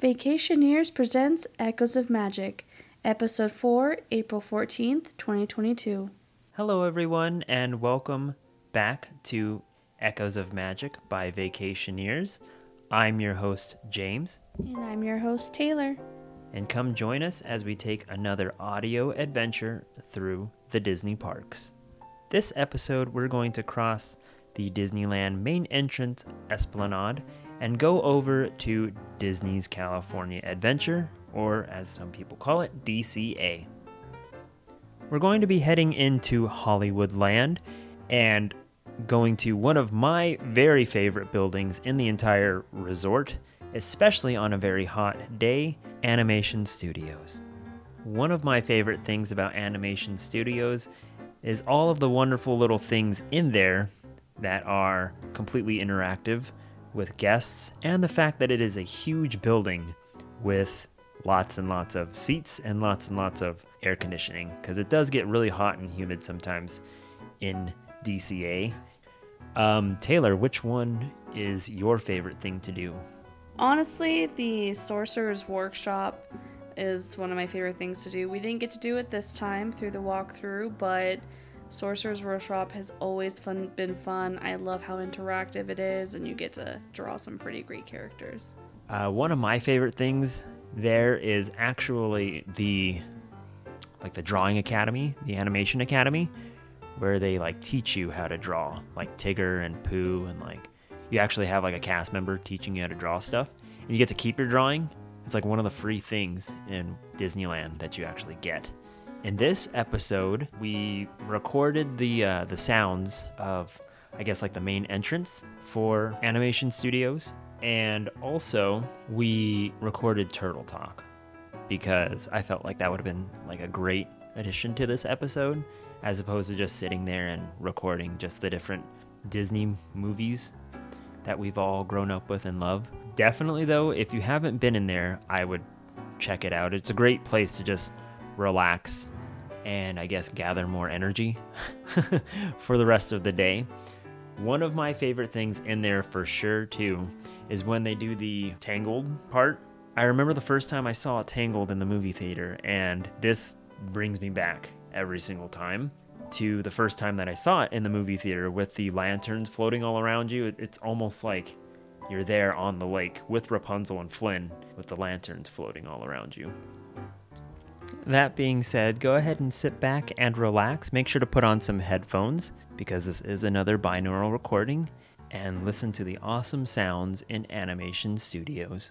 Vacationeers presents Echoes of Magic, Episode 4, April 14th, 2022. Hello, everyone, and welcome back to Echoes of Magic by Vacationeers. I'm your host, James, And I'm your host, Taylor. and come join us as we take another audio adventure through the Disney parks. This episode, we're going to cross the Disneyland main entrance esplanade and go over to Disney's California Adventure, or as some people call it, DCA. We're going to be heading into Hollywood Land and going to one of my very favorite buildings in the entire resort, especially on a very hot day Animation Studios. One of my favorite things about Animation Studios is all of the wonderful little things in there that are completely interactive with guests, and the fact that it is a huge building with lots and lots of seats and lots and lots of air conditioning because it does get really hot and humid sometimes in DCA. Um, Taylor, which one is your favorite thing to do? Honestly, the Sorcerer's Workshop is one of my favorite things to do. We didn't get to do it this time through the walkthrough, but Sorcerer's Workshop has always fun, been fun. I love how interactive it is, and you get to draw some pretty great characters. Uh, one of my favorite things there is actually the like the drawing academy, the animation academy, where they like teach you how to draw, like Tigger and Pooh, and like you actually have like a cast member teaching you how to draw stuff, and you get to keep your drawing. It's like one of the free things in Disneyland that you actually get. In this episode, we recorded the uh, the sounds of, I guess, like the main entrance for Animation Studios, and also we recorded Turtle Talk because I felt like that would have been like a great addition to this episode, as opposed to just sitting there and recording just the different Disney movies that we've all grown up with and love. Definitely, though, if you haven't been in there, I would check it out. It's a great place to just relax and I guess gather more energy for the rest of the day. One of my favorite things in there for sure, too, is when they do the Tangled part. I remember the first time I saw Tangled in the movie theater, and this brings me back every single time to the first time that I saw it in the movie theater with the lanterns floating all around you. It's almost like you're there on the lake with Rapunzel and Flynn with the lanterns floating all around you. That being said, go ahead and sit back and relax. Make sure to put on some headphones because this is another binaural recording and listen to the awesome sounds in Animation Studios.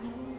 Oh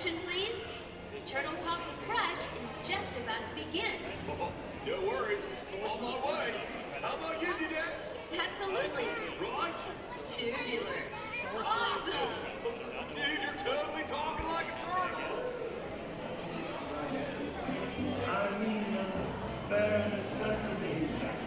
Attention, please. Turtle Talk with Crush is just about to begin. Oh, no worries. On my way. How about you, Didette? Absolutely. Right. Tubular. Awesome. Dude, you're totally talking like a turtle. I mean, uh, bare necessities.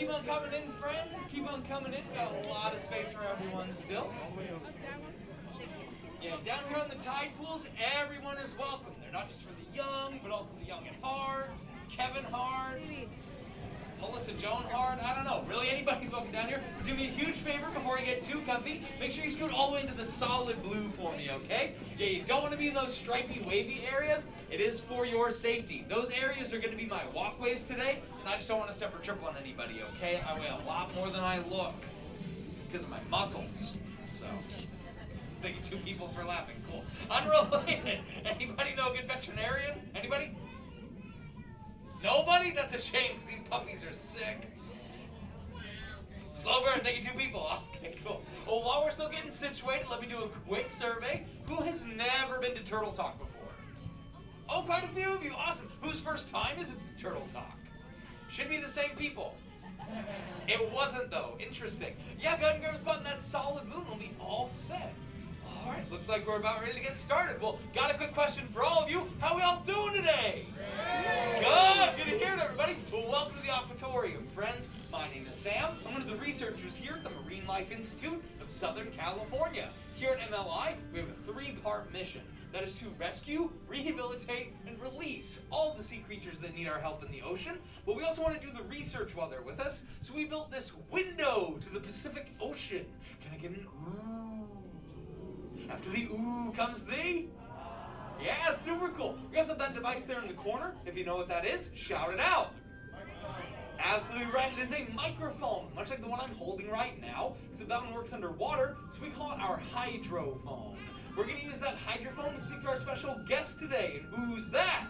Keep on coming in, friends. Keep on coming in. Got a lot of space for everyone still. Yeah, down here on the tide pools, everyone is welcome. They're not just for the young, but also the young at heart, Kevin Hart, Melissa Joan Hart. I don't know. Really, anybody's welcome down here. But do me a huge favor before you get too comfy. Make sure you scoot all the way into the solid blue for me, okay? Yeah, you don't want to be in those stripy, wavy areas. It is for your safety. Those areas are going to be my walkways today, I just don't want to step or trip on anybody, okay? I weigh a lot more than I look because of my muscles. So. Thank you, two people for laughing. Cool. Unrelated. Anybody know a good veterinarian? Anybody? Nobody? That's a shame because these puppies are sick. Slow burn, thank you, two people. Okay, cool. Well, while we're still getting situated, let me do a quick survey. Who has never been to Turtle Talk before? Oh, quite a few of you. Awesome. Whose first time is it Turtle Talk? Should be the same people. It wasn't though. Interesting. Yeah, go ahead and grab a spot in that solid blue we'll be all set. All right, looks like we're about ready to get started. Well, got a quick question for all of you. How we all doing today? Good. Good to hear it, everybody. Well, welcome to the Offitorium, friends. My name is Sam. I'm one of the researchers here at the Marine Life Institute of Southern California. Here at MLI, we have a three-part mission. That is to rescue, rehabilitate, and release all the sea creatures that need our help in the ocean. But we also want to do the research while they're with us, so we built this window to the Pacific Ocean. Can I get an ooh? After the ooh comes the. Yeah, it's super cool. We also have that device there in the corner. If you know what that is, shout it out. Absolutely right. It is a microphone, much like the one I'm holding right now, except that one works underwater, so we call it our hydrophone. We're going to use that hydrophone to speak to our special guest today. And who's that?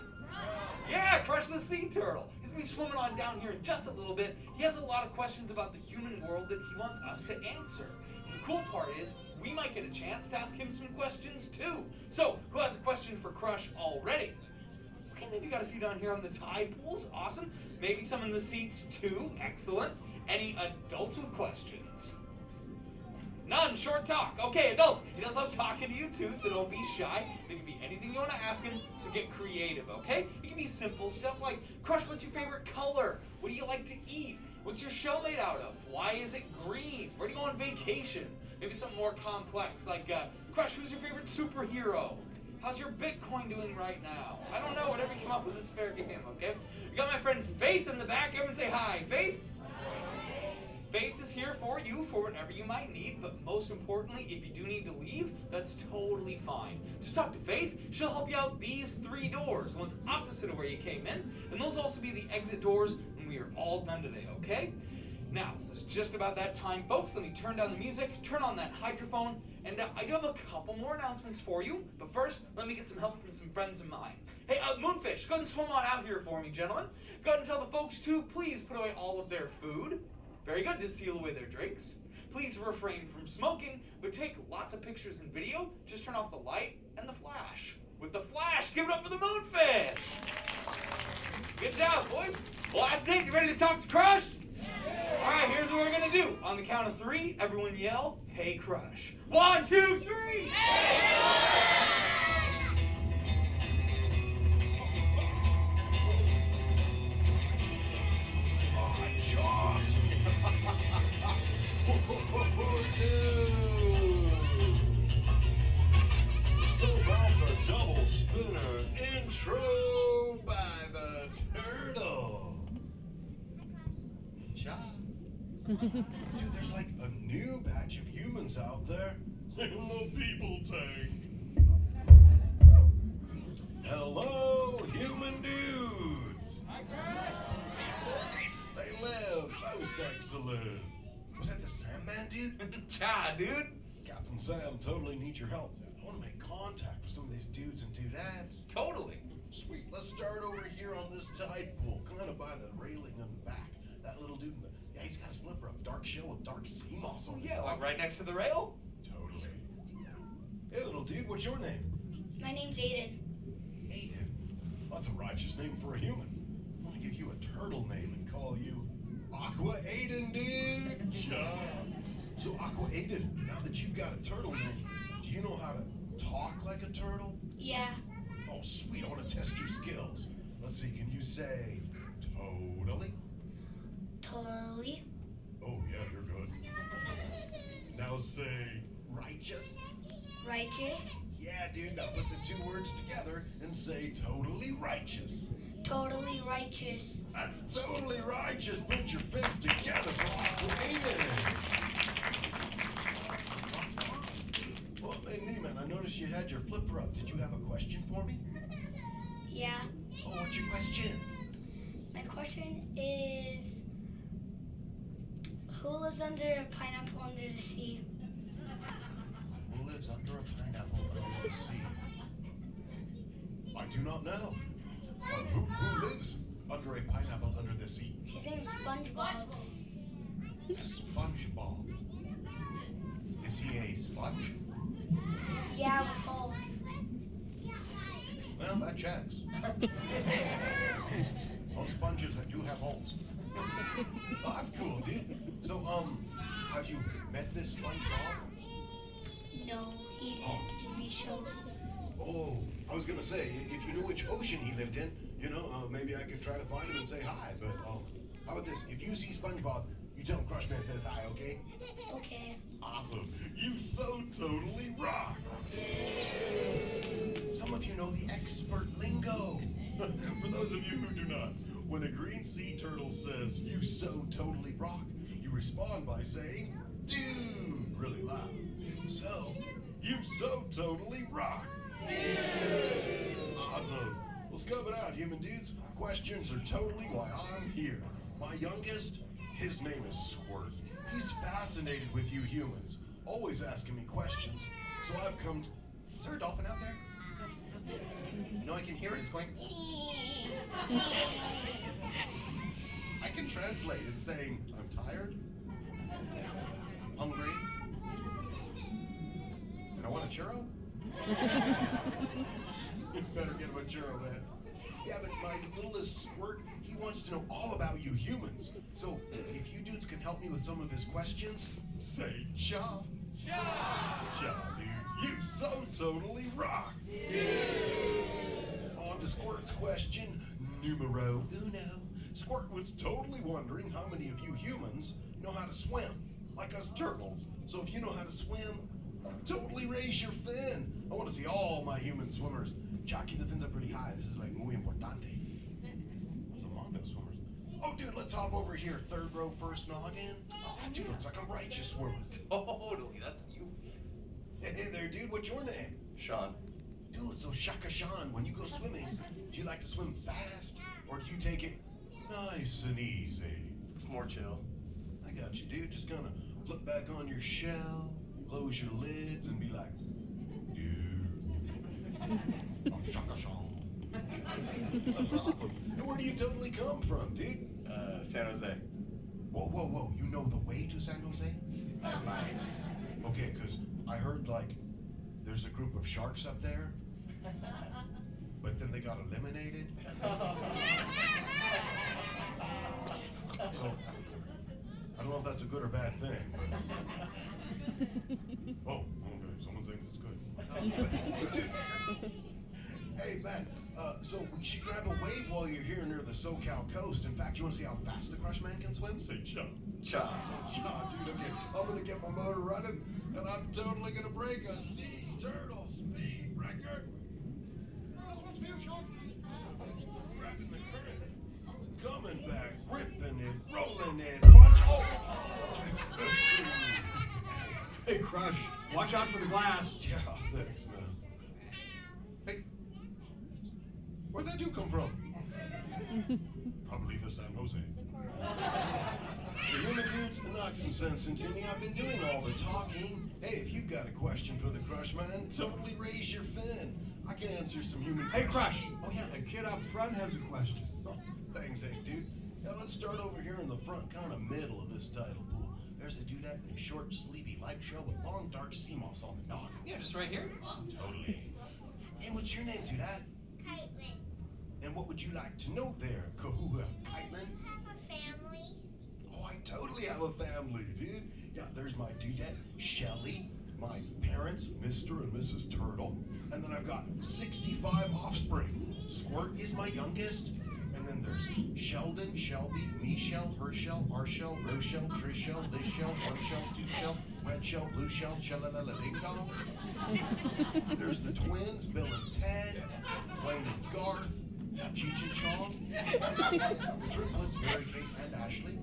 Yeah, Crush the Sea Turtle. He's gonna be swimming on down here in just a little bit. He has a lot of questions about the human world that he wants us to answer. And the cool part is, we might get a chance to ask him some questions too. So, who has a question for Crush already? Okay, maybe you got a few down here on the tide pools. Awesome. Maybe some in the seats too. Excellent. Any adults with questions? None. Short talk. Okay, adults. He does love talking to you too, so don't be shy. There can be anything you want to ask him, so get creative, okay? It can be simple stuff like, Crush, what's your favorite color? What do you like to eat? What's your shell made out of? Why is it green? Where do you go on vacation? Maybe something more complex like, uh, Crush, who's your favorite superhero? How's your Bitcoin doing right now? I don't know. Whatever you come up with this is fair game, okay? You got my friend Faith in the back. Everyone say hi. Faith? Faith is here for you for whatever you might need, but most importantly, if you do need to leave, that's totally fine. Just talk to Faith. She'll help you out these three doors, the ones opposite of where you came in, and those also be the exit doors when we are all done today, okay? Now, it's just about that time, folks. Let me turn down the music, turn on that hydrophone, and uh, I do have a couple more announcements for you. But first, let me get some help from some friends of mine. Hey, uh, Moonfish, go ahead and swim on out here for me, gentlemen. Go ahead and tell the folks to please put away all of their food. Very good to seal away their drinks. Please refrain from smoking, but take lots of pictures and video. Just turn off the light and the flash. With the flash, give it up for the Moonfish. Good job, boys. Well, that's it. You ready to talk to Crush? All right, here's what we're gonna do. On the count of three, everyone yell, "Hey, Crush!" One, two, three. My in the people tank. Hello, human dudes. They live most excellent. Was that the Sandman dude? Cha, dude. Captain Sam totally needs your help. I want to make contact with some of these dudes and dudettes. Totally. Sweet, let's start over here on this tide pool, kind of by the railing on the back. That little dude in the yeah, he's got his flipper up, dark shell with dark sea moss on it. Yeah, like right next to the rail. Totally. Hey, little dude, what's your name? My name's Aiden. Aiden. That's a righteous name for a human. I want to give you a turtle name and call you Aqua Aiden, dude. Yeah. So, Aqua Aiden, now that you've got a turtle name, do you know how to talk like a turtle? Yeah. Oh, sweet. I want to test your skills. Let's see. Can you say Totally. Totally. Oh, yeah, you're good. Now say righteous. Righteous. Yeah, dude, now put the two words together and say totally righteous. Totally righteous. That's totally righteous. Put your fists together for Aquaman. Well, hey, Miniman, I noticed you had your flipper up. Did you have a question for me? Yeah. Oh, what's your question? My question is Who lives under a pineapple under the sea? Lives under a pineapple under the sea? I do not know. Who, who lives under a pineapple under the sea? His name's SpongeBob. SpongeBob. Is he a sponge? Yeah, with holes. Well, that checks. Well, sponges do have holes. oh, that's cool, dude. So, um, have you met this SpongeBob? No, he's in a TV show. Oh, I was gonna say, if you knew which ocean he lived in, you know, uh, maybe I could try to find him and say hi. But um, how about this? If you see SpongeBob, you tell him Crushman says hi, okay? Okay. Awesome. You so totally rock. Some of you know the expert lingo. For those of you who do not, when a green sea turtle says, you so totally rock, you respond by saying, dude, really loud. So, you so totally rock. Awesome. Well, scub it out, human dudes. Questions are totally why I'm here. My youngest, his name is Squirt. He's fascinated with you humans, always asking me questions. So I've come to. Is there a dolphin out there? No, I can hear it. It's going. I can translate It's saying, I'm tired, hungry, want a churro. You better get him a churro then. Yeah, but my littlest squirt, he wants to know all about you humans. So if you dudes can help me with some of his questions, say cha. Cha, dudes. You so totally rock. Yeah. On to Squirt's question numero uno. Squirt was totally wondering how many of you humans know how to swim, like us turtles. So if you know how to swim, totally raise your fin. I want to see all my human swimmers. Keep the fins up really high. This is like muy importante. Some Mondo swimmers. Oh, dude, let's hop over here. Third row, first noggin. Oh, that dude looks like a righteous swimmer. Totally, that's you. Hey there, dude. What's your name? Sean. Dude, so Shaka Sean, when you go swimming, do you like to swim fast or do you take it nice and easy? More chill. I got you, dude. Just gonna flip back on your shell, close your lids, and be like, dude, I'm Shaka Sean. That's awesome. And where do you totally come from, dude? Uh, San Jose. Whoa, whoa, whoa. You know the way to San Jose? Okay, because I heard like there's a group of sharks up there, but then they got eliminated. So I don't know if that's a good or bad thing. But... Oh, okay. Someone thinks it's good. But, dude, hey, man. Uh, so we should grab a wave while you're here near the SoCal coast. In fact, you want to see how fast the Crush Man can swim? Say chug. Cha. Chug, dude. Okay, I'm gonna get my motor running, and I'm totally gonna break a sea turtle speed record. This one's for you, Sean. Grabbing the current, coming back, ripping it, rolling it, punch. Oh. Hey, Crush, watch out for the glass. Yeah, thanks, man. Hey, where'd that dude come from? Probably the San Jose. The human dudes knock some sense into me. I've been doing all the talking. Hey, if you've got a question for the Crush Man, totally raise your fin. I can answer some human Hey. Crush. Oh, yeah. The kid up front has a question. Oh, thanks, hey, dude. Yeah, let's start over here in the front, kind of middle of this title. pool. There's a dudette in a short, sleevey light shell with long, dark sea moss on the noggin. Yeah, just right here. Totally. Hey, what's your name, dudette? Caitlin. And what would you like to know there, Kahua? Caitlin? Have a family. Oh, I totally have a family, dude. Yeah, there's my dudette, Shelly, my parents, Mr. and Mrs. Turtle, and then I've got 65 offspring. Squirt is my youngest, And then there's Sheldon, Shelby, Michelle, Herschel, Arshel, Rochelle, Trishel, Red Shell, Blue Shell, Shalala-la-ding. There's the twins, Bill and Ted, Wayne and Garth, Cheech and Chong, the triplets, Mary Kate and Ashley.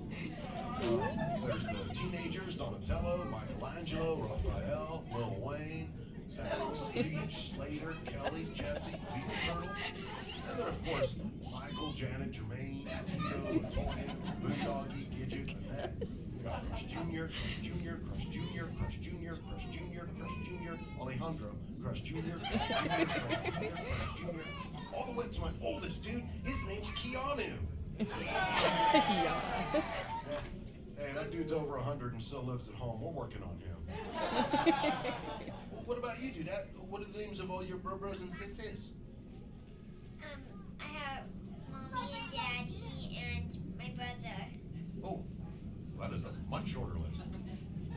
There's the teenagers, Donatello, Michelangelo, Raphael, Lil Wayne, Sam, Screech, Slater, Kelly, Jesse, Lisa Turtle. And then, of course, Michael, Janet, Jermaine, Tito, Latoya, Moondoggie, Gidget, Annette. Crush Jr., Crush Jr., Crush Jr., Crush Jr., Crush Jr., Crush Jr., Alejandro, Crush Jr., Crush Jr., Crush Jr., Crush Jr., all the way up to my oldest dude. His name's Keanu. Hey, that dude's over 100 and still lives at home. We're working on him. well, what about you, dude? What are the names of all your bro bros and sisters? I have mommy and daddy and my brother. Oh, that is a much shorter list.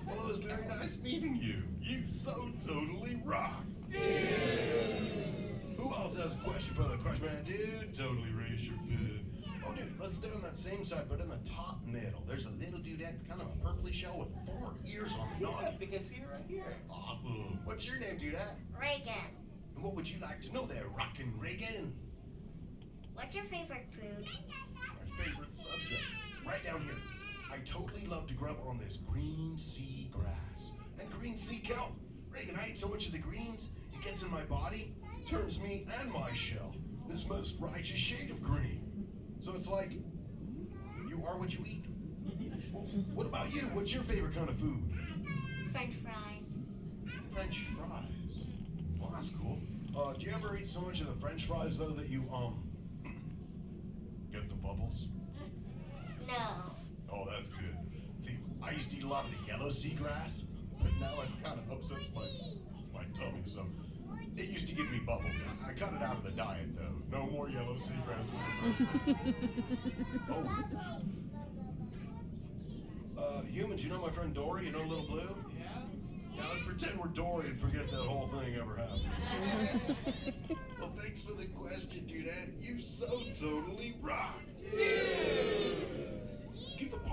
Well, it was very nice meeting you. You so totally rock. Who else has a question for the crush man, dude? Totally raise your fin. Oh, dude, let's do it on that same side, but in the top middle. There's a little dude dudette, kind of a purpley shell with four ears on the Yeah, I think I see her right here. Awesome. What's your name, dudette? Reagan, And what would you like to know there, Rockin' Reagan? What's your favorite food? My favorite subject. Right down here. I totally love to grub on this green sea grass and green sea kelp. Reagan, I eat so much of the greens, it gets in my body, turns me and my shell this most righteous shade of green. So it's like, you are what you eat. Well, what about you? What's your favorite kind of food? French fries. French fries. Well, that's cool. Uh, do you ever eat so much of the French fries though that you um get the bubbles? No. Oh, that's good. See, I used to eat a lot of the yellow seagrass, but now it kind of upsets my my tummy. So it used to give me bubbles. I, I cut it out of the diet though. No more yellow seagrass. oh. Uh, humans, you know my friend Dory? You know Little Blue? Yeah, Now let's pretend we're Dory and forget that whole thing ever happened. well, thanks for the question, dude. You so totally rock. Let's keep the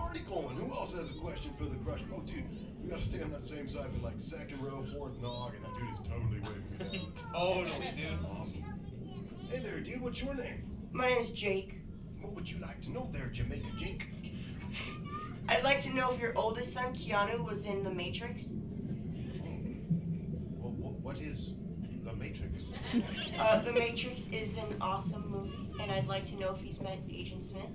party going. Who else has a question for the crush? Oh, dude, we gotta stay on that same side, but like second row, fourth nog, and that dude is totally waving me down. Totally, dude. Awesome. Hey there, dude. What's your name? My name's Jake. What would you like to know there, Jamaica Jake? I'd like to know if your oldest son, Keanu, was in The Matrix. Well, what is the Matrix? Uh, the Matrix is an awesome movie, and I'd like to know if he's met Agent Smith.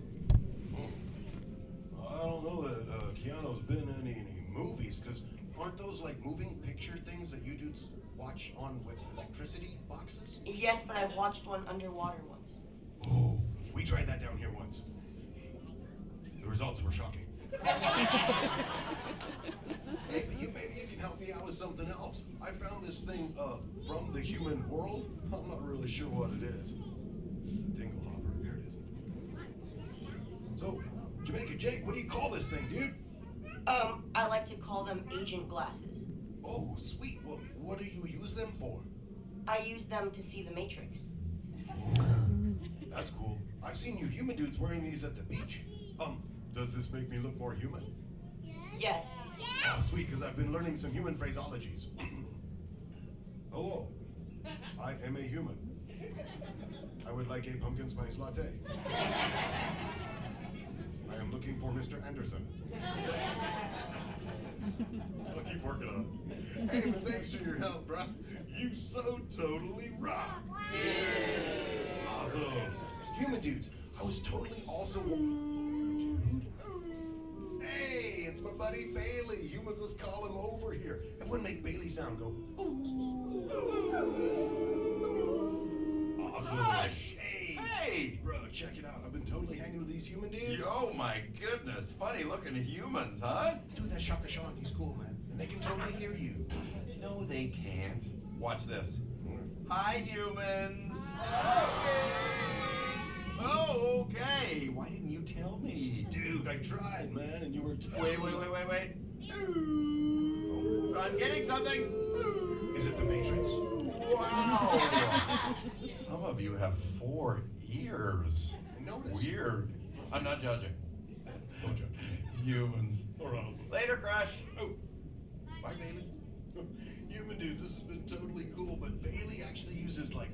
I don't know that uh, Keanu's been in any, any movies, because aren't those like moving picture things that you dudes watch on with electricity boxes? Yes, but I've watched one underwater once. Oh, we tried that down here once. The results were shocking. maybe you maybe you can help me out with something else. I found this thing uh, from the human world. I'm not really sure what it is. It's a dingle hopper. Here it is. So, Jamaica Jake, what do you call this thing, dude? Um, I like to call them agent glasses. Oh, sweet. Well, what do you use them for? I use them to see the Matrix. That's cool. I've seen you human dudes wearing these at the beach. Um, does this make me look more human? Yes. Oh, sweet, because I've been learning some human phraseologies. Hello, I am a human. I would like a pumpkin spice latte. I am looking for Mr. Anderson. I'll keep working on it. Hey, but thanks for your help, bruh. You so totally rock. Awesome. Human dudes, I was totally also. Hey, it's my buddy Bailey. Humans, let's call him over here. Everyone make Bailey sound go. Awesome. Gosh. Hey. Hey. Bro, check it out. I've been totally hanging these human dudes. Oh my goodness, funny looking humans, huh? Dude, that's Shaka Sean. He's cool, man. And they can totally hear you. No, they can't. Watch this. Hi, humans. Oh, okay. Why didn't you tell me? Dude, I tried, man, and you were totally... Wait, wait, wait, wait, wait. I'm getting something. Is it the Matrix? Wow. Some of you have four ears. noticed. Weird. I'm not judging. Don't judge. Humans. Or else. Later, Crash. Oh, bye, Bailey. Human dudes, this has been totally cool, but Bailey actually uses like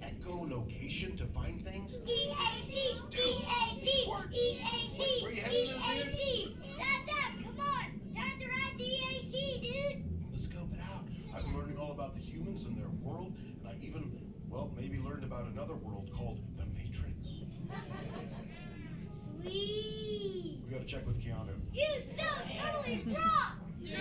echolocation to find things. E-A-C, E-A-C, Squirt. E-A-C, Where you headed, little dude? E-A-C. Dad, Dad, come on. Time to ride the E-A-C, dude. Let's scope it out. I've been learning all about the humans and their world, and I even, well, maybe learned about another world called the Matrix. Sweet. We gotta check with Keanu. You so totally rock. Yeah!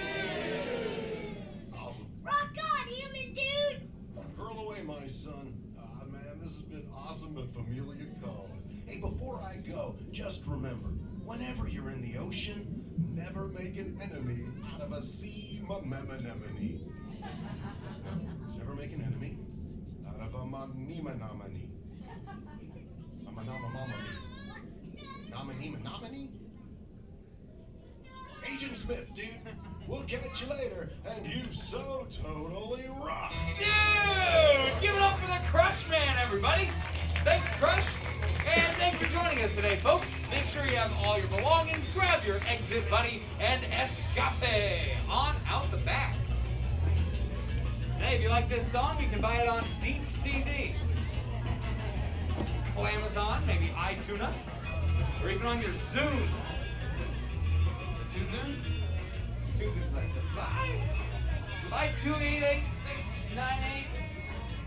Awesome. Rock on, human dude. Curl away, my son. Ah, man, this has been awesome, but familiar calls. Hey, before I go, just remember, whenever you're in the ocean, never make an enemy out of a sea anemone. Never make an enemy out of a manima-nomini. A manama-mamani. Nominee-nomini? Agent Smith, dude. We'll catch you later, and you so totally rock. Dude! Give it up for the Crush Man, everybody! Thanks, Crush! And thanks for joining us today, folks. Make sure you have all your belongings, grab your exit buddy, and escape on out the back. Hey, if you like this song, you can buy it on Deep CD. Amazon, maybe iTunes, or even on your Zune. Two Zune? Like. Bye! Bye, 288-698.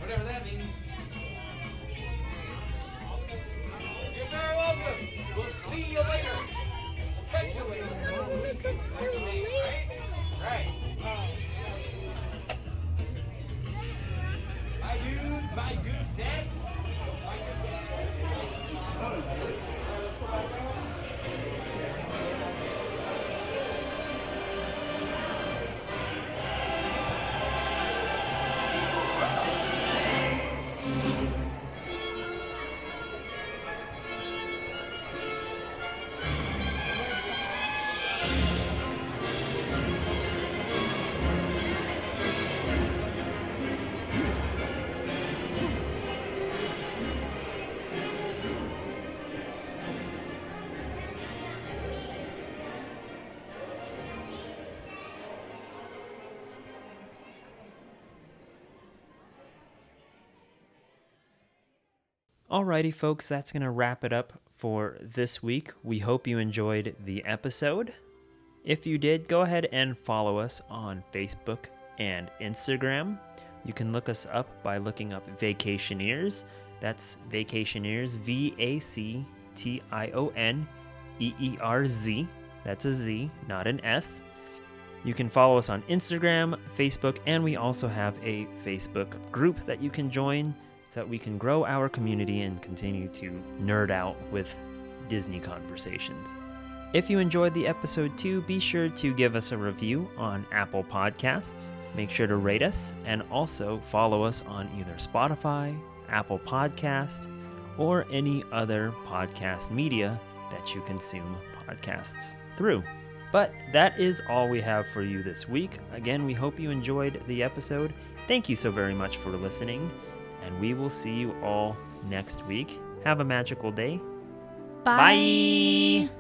Whatever that means. You're very welcome. We'll see you later. Catch you later. Right? Right. Alrighty, folks, that's going to wrap it up for this week. We hope you enjoyed the episode. If you did, go ahead and follow us on Facebook and Instagram. You can look us up by looking up Vacationeerz. That's Vacationeerz, V A C T I O N E E R Z. That's a Z, not an S. You can follow us on Instagram, Facebook, and we also have a Facebook group that you can join so that we can grow our community and continue to nerd out with Disney conversations. If you enjoyed the episode too, be sure to give us a review on Apple Podcasts. Make sure to rate us and also follow us on either Spotify, Apple Podcast, or any other podcast media that you consume podcasts through. But that is all we have for you this week. Again, we hope you enjoyed the episode. Thank you so very much for listening, and we will see you all next week. Have a magical day. Bye. Bye.